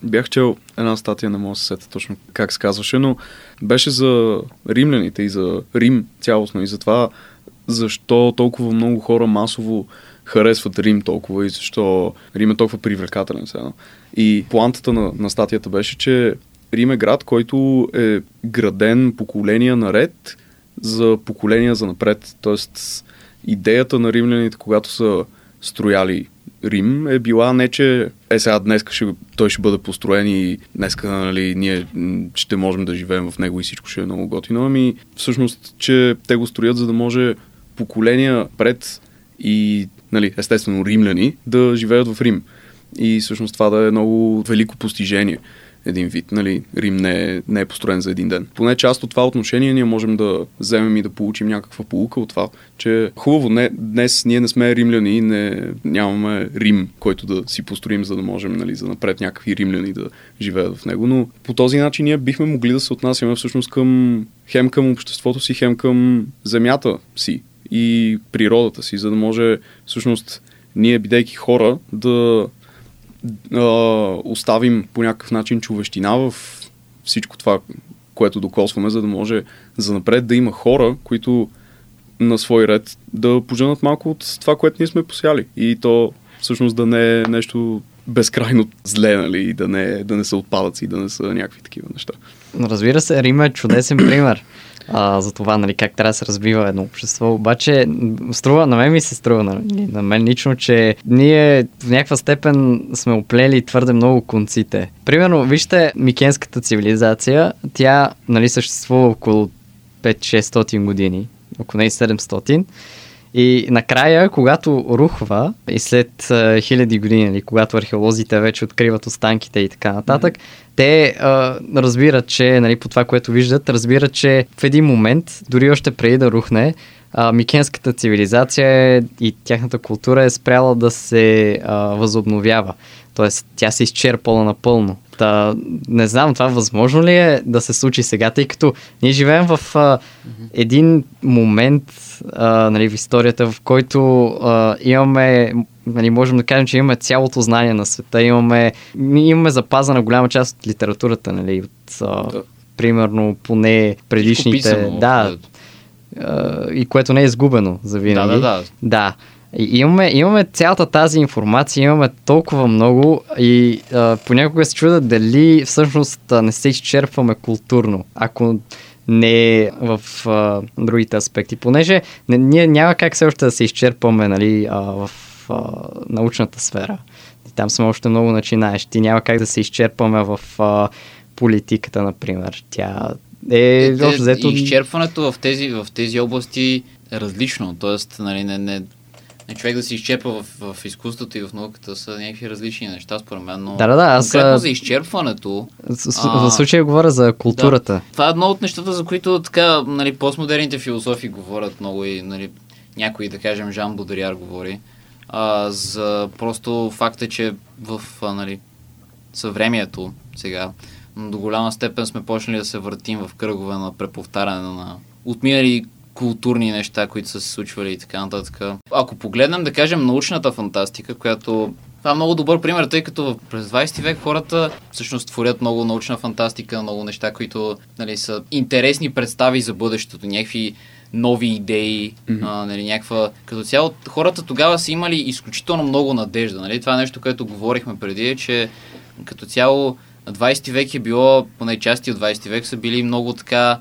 бях чел една статия, не мога да се сета точно как се казваше, но беше за римляните и за Рим цялостно и за това защо толкова много хора масово харесват Рим толкова и защо Рим е толкова привлекателен сега. И плантата на, на статията беше, че Рим е град, който е граден поколения наред за поколения за напред. Тоест, идеята на римляните, когато са строяли Рим, е била не, че е сега днес ще, той ще бъде построен и днес нали, ние ще можем да живеем в него и всичко ще е много готино, ами всъщност, че те го строят, за да може поколения пред и нали, естествено римляни да живеят в Рим. И всъщност това да е много велико постижение един вид. Нали, Рим не е, не е построен за един ден. Поне част от това отношение ние можем да вземем и да получим някаква полука от това, че хубаво, не, днес ние не сме римляни, не, нямаме Рим, който да си построим, за да можем нали, за напред някакви римляни да живеят в него, но по този начин ние бихме могли да се отнасяме всъщност към хем към обществото си, хем към земята си и природата си, за да може всъщност ние, бидейки хора, да а, оставим по някакъв начин човещина в всичко това, което докосваме, за да може за напред да има хора, които на свой ред да поженат малко от това, което ние сме посяли. И то всъщност да не е нещо безкрайно зле, нали, и да не, да не са отпадъци, да не са някакви такива неща. Разбира се, Рим е чудесен пример а, за това, нали, как трябва да се развива едно общество. Обаче, струва, на мен ми се струва, нали, на мен лично, че ние в някаква степен сме оплели твърде много конците. Примерно, вижте, Микенската цивилизация, тя, нали, съществува около 5-600 години, около не 700. И накрая, когато рухва и след а, хиляди години, нали, когато археолозите вече откриват останките и така нататък, mm-hmm. те а, разбират, че нали, по това, което виждат, разбират, че в един момент, дори още преди да рухне, а, микенската цивилизация и тяхната култура е спряла да се а, възобновява. Тоест, тя се изчерпала напълно. Та, не знам, това възможно ли е да се случи сега, тъй като ние живеем в а, един момент а, нали, в историята, в който а, имаме, нали, можем да кажем, че имаме цялото знание на света, имаме, имаме запазена голяма част от литературата, нали, от а, да. примерно поне предишните... Писано, да, а, и което не е изгубено за винаги. Да, да, да. Да. И имаме, имаме цялата тази информация, имаме толкова много и а, понякога се чуда дали всъщност не се изчерпваме културно, ако не е в а, другите аспекти. Понеже не, ние няма как все още да се изчерпваме нали, а, в а, научната сфера. Там сме още много начинаещи. Няма как да се изчерпваме в а, политиката, например. Тя е, е общо взето... Изчерпването в тези, в тези области е различно. Тоест, нали, не, не човек да се изчерпва в, в изкуството и в науката са някакви различни неща, според мен. Но да, да, да. Аз... Конкретно за изчерпването... В, в случая говоря за културата. Да, това е едно от нещата, за които така, нали, постмодерните философи говорят много и нали, някой, да кажем, Жан Бодариар говори. А, за просто факта, че в а, нали, съвремието сега до голяма степен сме почнали да се въртим в кръгове на преповтаряне на отминали културни неща, които са се случвали и така нататък. Ако погледнем, да кажем, научната фантастика, която това е много добър пример, тъй като през 20 век хората всъщност творят много научна фантастика, много неща, които нали, са интересни представи за бъдещето, някакви нови идеи, mm-hmm. а, нали, някаква... Като цяло, хората тогава са имали изключително много надежда. Нали? Това е нещо, което говорихме преди, е, че като цяло 20 век е било, поне части от 20 век са били много така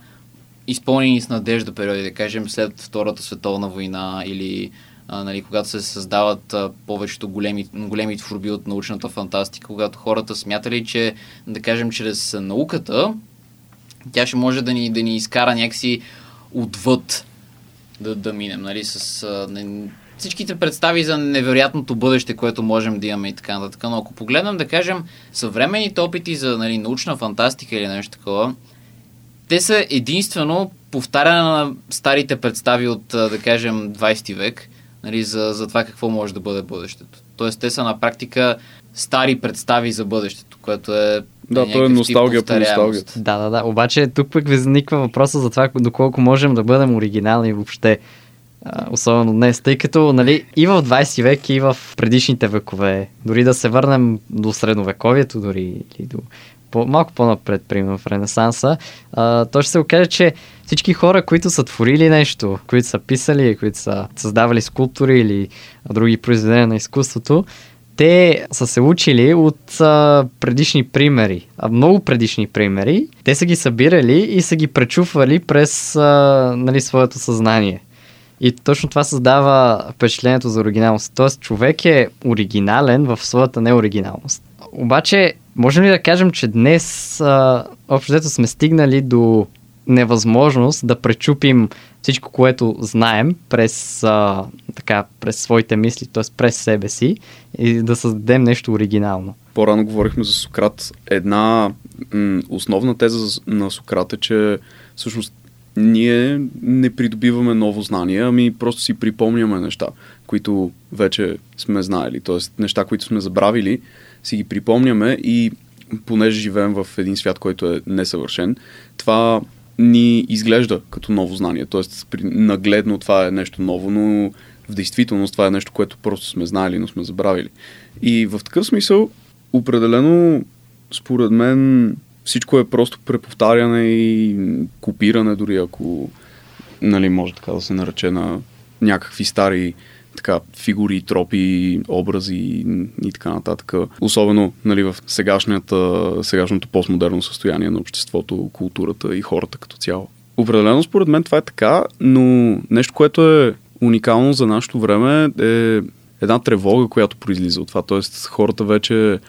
изпълнени с надежда периоди, да кажем след Втората световна война или а, нали, когато се създават а, повечето големи, големи творби от научната фантастика, когато хората смятали, че да кажем чрез науката тя ще може да ни, да ни изкара някакси отвъд да, да минем, нали, с а, не, всичките представи за невероятното бъдеще, което можем да имаме и така нататък. Но ако погледнем, да кажем, съвременните опити за нали, научна фантастика или нещо такова, те са единствено повтаряне на старите представи от, да кажем, 20 век, нали, за, за това какво може да бъде бъдещето. Тоест, те са на практика стари представи за бъдещето, което е Да, Някакъв то е носталгия по носталгията. Да, да, да. Обаче тук пък възниква въпроса за това доколко можем да бъдем оригинални въобще. А, особено днес, тъй като нали, и в 20 век, и в предишните векове, дори да се върнем до средновековието, дори или до по, малко по-напред, примерно в Ренесанса, а, то ще се окаже, че всички хора, които са творили нещо, които са писали, които са създавали скулптури или други произведения на изкуството, те са се учили от а, предишни примери, а много предишни примери. Те са ги събирали и са ги пречупвали през а, нали, своето съзнание. И точно това създава впечатлението за оригиналност. Тоест, човек е оригинален в своята неоригиналност. Обаче, можем ли да кажем, че днес общо взето сме стигнали до невъзможност да пречупим всичко, което знаем през, а, така, през своите мисли, т.е. през себе си и да създадем нещо оригинално. По-рано говорихме за Сократ. Една м- основна теза за- на Сократ е, че всъщност ние не придобиваме ново знание, ами просто си припомняме неща, които вече сме знаели. Тоест неща, които сме забравили, си ги припомняме и понеже живеем в един свят, който е несъвършен, това ни изглежда като ново знание. Тоест нагледно това е нещо ново, но в действителност това е нещо, което просто сме знаели, но сме забравили. И в такъв смисъл, определено, според мен, всичко е просто преповтаряне и копиране, дори ако нали, може така да се нарече на някакви стари така, фигури, тропи, образи и, така нататък. Особено нали, в сегашното постмодерно състояние на обществото, културата и хората като цяло. Определено според мен това е така, но нещо, което е уникално за нашето време е една тревога, която произлиза от това. Тоест хората вече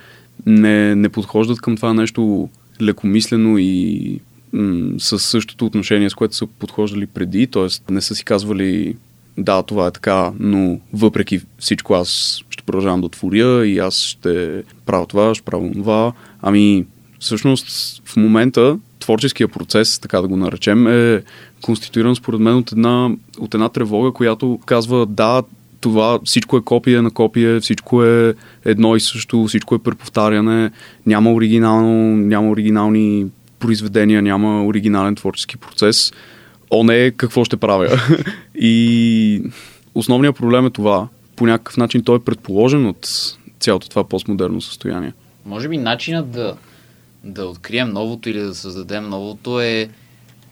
не, не подхождат към това нещо лекомислено и м- с същото отношение, с което са подхождали преди, т.е. не са си казвали да, това е така, но въпреки всичко аз ще продължавам да творя и аз ще правя това, ще правя това. Ами, всъщност, в момента творческия процес, така да го наречем, е конституиран според мен от една, от една тревога, която казва да, това всичко е копие на копие, всичко е едно и също, всичко е преповтаряне, няма оригинално, няма оригинални произведения, няма оригинален творчески процес. О, не, какво ще правя? и основният проблем е това. По някакъв начин той е предположен от цялото това постмодерно състояние. Може би начинът да, да открием новото или да създадем новото е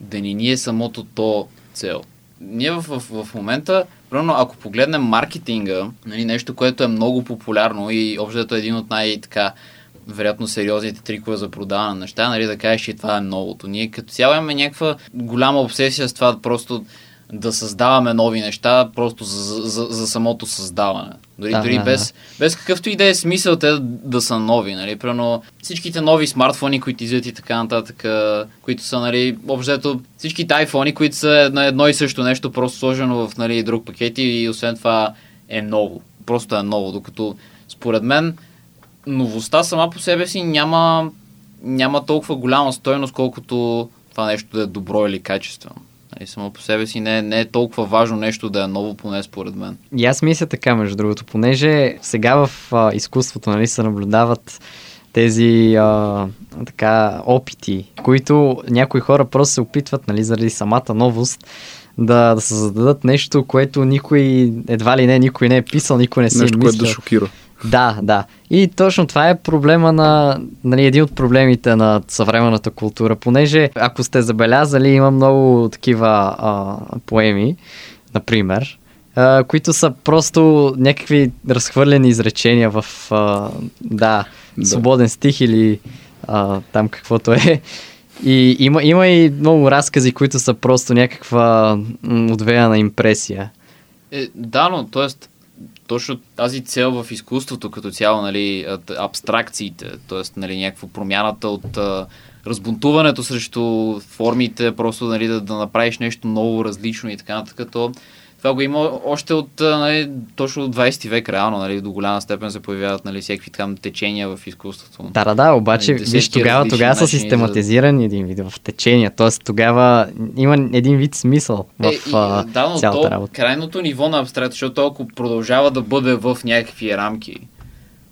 да ни ни е самото то цел. Ние в, в, в момента, примерно, ако погледнем маркетинга, нали, нещо, което е много популярно и общото е един от най-така вероятно сериозните трикове за продаване на неща, нали, да кажеш, че това е новото. Ние като цяло имаме някаква голяма обсесия с това просто да създаваме нови неща, просто за, за, за самото създаване. Дори, Да, дори да, без, без какъвто и да е смисъл те да, да са нови. Нали? Примерно всичките нови смартфони, които излизат и така нататък, които са, нали, общо всичките айфони, които са на едно и също нещо, просто сложено в нали, друг пакет и освен това е ново. Просто е ново. Докато според мен новостта сама по себе си няма, няма толкова голяма стойност, колкото това нещо да е добро или качествено. Нали, само по себе си не, е- не е толкова важно нещо да е ново, поне според мен. И аз мисля така, между другото, понеже сега в а, изкуството нали, се наблюдават тези а, така, опити, които някои хора просто се опитват, нали, заради самата новост, да, да създадат нещо, което никой, едва ли не, никой не е писал, никой не си Нещо, е което да мислил. шокира. Да, да. И точно това е проблема на, нали, един от проблемите на съвременната култура, понеже ако сте забелязали, има много такива а, поеми, например, а, които са просто някакви разхвърлени изречения в, а, да, свободен стих или а, там каквото е. И има, има и много разкази, които са просто някаква м, отвеяна импресия. Е, да, но т.е. точно тази цел в изкуството като цяло, нали, абстракциите, т.е. Нали, някаква промяната от разбунтуването срещу формите, просто нали, да, да направиш нещо ново, различно и така нататък, то това го има още от нали, точно от 20 век, реално, нали, до голяма степен се появяват нали, всякакви там течения в изкуството. Да, да, да, обаче Нали, виж тогава, тогава са начини за- систематизирани един вид в течения, т.е. тогава има един вид смисъл в Е, и, а, да, но цялата то работа. крайното ниво на абстракция, защото ако продължава да бъде в някакви рамки,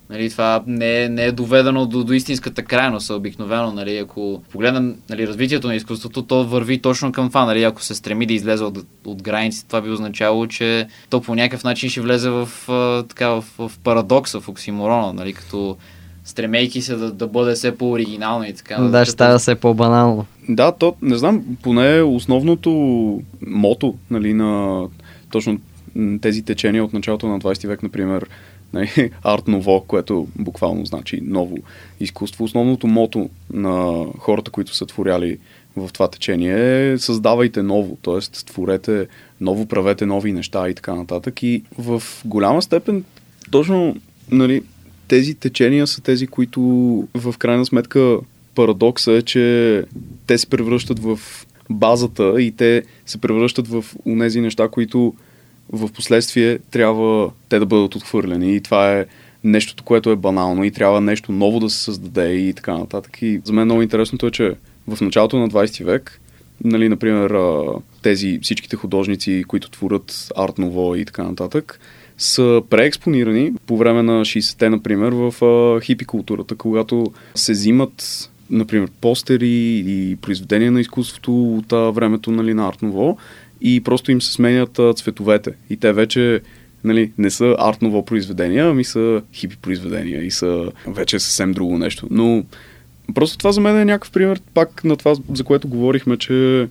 Нали, това не е, не е доведено до, до истинската крайност. Обикновено, нали, ако погледнем нали, развитието на изкуството, то върви точно към това. Нали, ако се стреми да излезе от, от границите, това би означавало, че то по някакъв начин ще влезе в, а, така, в, в парадокса, в оксиморона, нали, като стремейки се да, да бъде все по-оригинално и така. Да, ще става все по-банално. Да, то, не знам, поне основното мото нали, на точно тези течения от началото на 20 век, например, нали, арт ново, което буквално значи ново изкуство. Основното мото на хората, които са творяли в това течение е създавайте ново, т.е. творете ново, правете нови неща и така нататък. И в голяма степен точно нали, тези течения са тези, които в крайна сметка парадокса е, че те се превръщат в базата и те се превръщат в унези неща, които в последствие трябва те да бъдат отхвърлени и това е нещото, което е банално и трябва нещо ново да се създаде и така нататък. И за мен много интересното е, че в началото на 20 век, нали, например, тези всичките художници, които творят арт ново и така нататък, са преекспонирани по време на 60-те, например, в хипи културата, когато се взимат например, постери и произведения на изкуството от времето нали, на арт ново и просто им се сменят а, цветовете. И те вече нали, не са арт ново произведения, ами са хипи произведения и са вече съвсем друго нещо. Но просто това за мен е някакъв пример пак на това, за което говорихме, че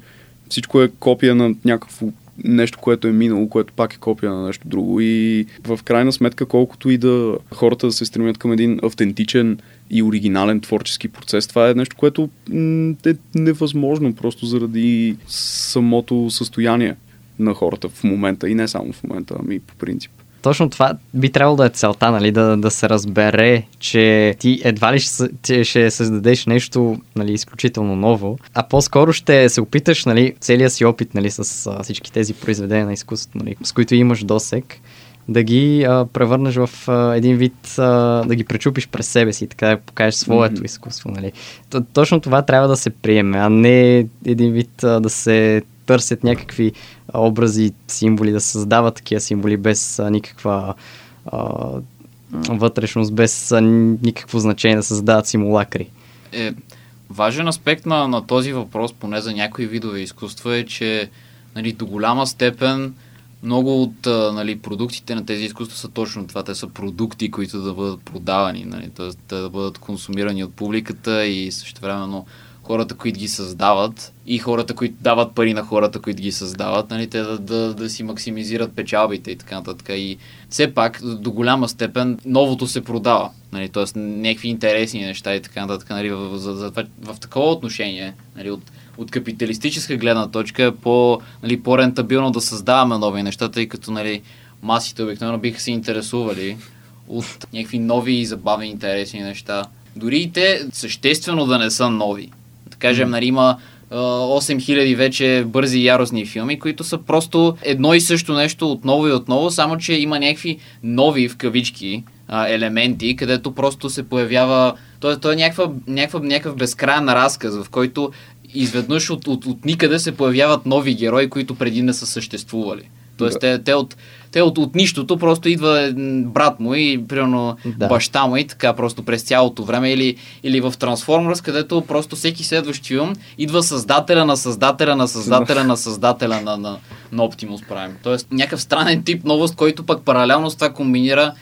всичко е копия на някакво нещо, което е минало, което пак е копия на нещо друго. И в крайна сметка, колкото и да хората да се стремят към един автентичен и оригинален творчески процес, това е нещо, което е невъзможно просто заради самото състояние на хората в момента и не само в момента, ами по принцип. Точно това би трябвало да е целта, нали, да, да се разбере, че ти едва ли ще, ще, създадеш нещо нали, изключително ново, а по-скоро ще се опиташ нали, целият си опит нали, с а, всички тези произведения на изкуството, нали, с които имаш досек, да ги а, превърнеш в а, един вид, а, да ги пречупиш през себе си, така да покажеш своето mm-hmm. изкуство. Нали. Т- точно това трябва да се приеме, а не един вид а, да се търсят някакви образи, символи, да създават такива символи без никаква а, вътрешност, без никакво значение да създават симулакри. Е, важен аспект на, на този въпрос, поне за някои видове изкуство е, че нали, до голяма степен много от нали, продуктите на тези изкуства са точно това. Те са продукти, които да бъдат продавани, нали, т.е. да бъдат консумирани от публиката и също времено хората, които ги създават и хората, които дават пари на хората, които ги създават, нали, те да, да, да си максимизират печалбите и така нататък. И все пак, до голяма степен, новото се продава. Нали, т.е. някакви интересни неща и така нататък. Нали, в, за, за, в, в такова отношение, нали, от, от капиталистическа гледна точка е по, нали, по-рентабилно да създаваме нови неща, тъй като нали, масите обикновено биха се интересували от някакви нови и забавни интересни неща. Дори и те съществено да не са нови. Да кажем, нали, има 8000 вече бързи и яростни филми, които са просто едно и също нещо отново и отново, само че има някакви нови в кавички елементи, където просто се появява. Той, той е някаква, някаква, някакъв безкрайен разказ, в който изведнъж от, от, от никъде се появяват нови герои, които преди не са съществували. Тоест, да. те, те, от, те от, от нищото просто идва брат му и, примерно, да. баща му и така просто през цялото време. Или, или в Transformers, където просто всеки следващ филм идва създателя на създателя на създателя на създателя на, на, на Optimus Prime. Тоест, някакъв странен тип новост, който пък паралелно с това комбинира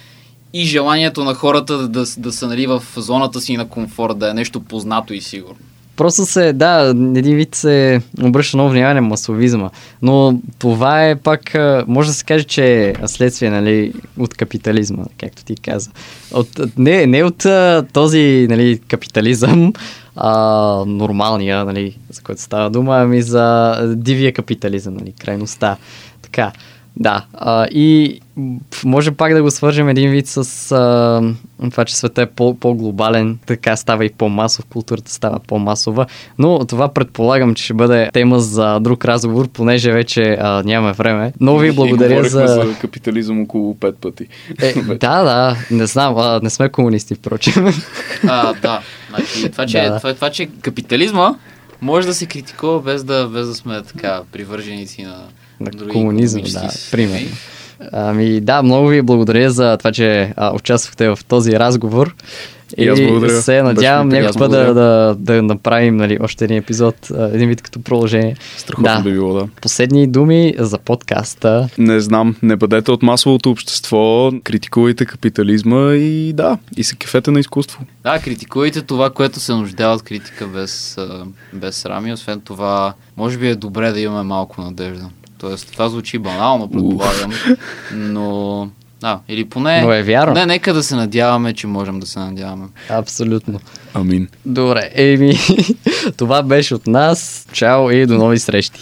и желанието на хората да, да, да са нали, в зоната си на комфорт, да е нещо познато и сигурно. Просто се, да, един вид се обръща много внимание на масовизма. Но това е пак, може да се каже, че е следствие нали, от капитализма, както ти каза. От, не, не от този нали, капитализъм, а, нормалния, нали, за който става дума, ами за дивия капитализъм, нали, крайността. Така. Да, а, и може пак да го свържем един вид с а, това, че света е по- по-глобален, така става и по-масов, културата става по-масова, но това предполагам, че ще бъде тема за друг разговор, понеже вече а, нямаме време. Но ви благодаря за... за капитализъм около пет пъти. Е, да, да, не знам, а, не сме комунисти, впрочем. А, да, значи, това, че, да. това, това, че капитализма може да се критикува без да, без да сме така привърженици на на комунизъм, да, примерно. Ами да, много ви благодаря за това, че а, участвахте в този разговор. И аз благодаря. се надявам приятно. път да, да, да направим нали, още един епизод, един вид като продължение. Страхотно да. би било, да. Последни думи за подкаста. Не знам, не бъдете от масовото общество, критикувайте капитализма и да, и се кефете на изкуство. Да, критикувайте това, което се нуждае от критика без, без срами. Освен това, може би е добре да имаме малко надежда. Тоест, това звучи банално, предполагам, но... Да, или поне... Но е вярно. Не, нека да се надяваме, че можем да се надяваме. Абсолютно. Амин. Добре, еми, това беше от нас. Чао и до нови срещи.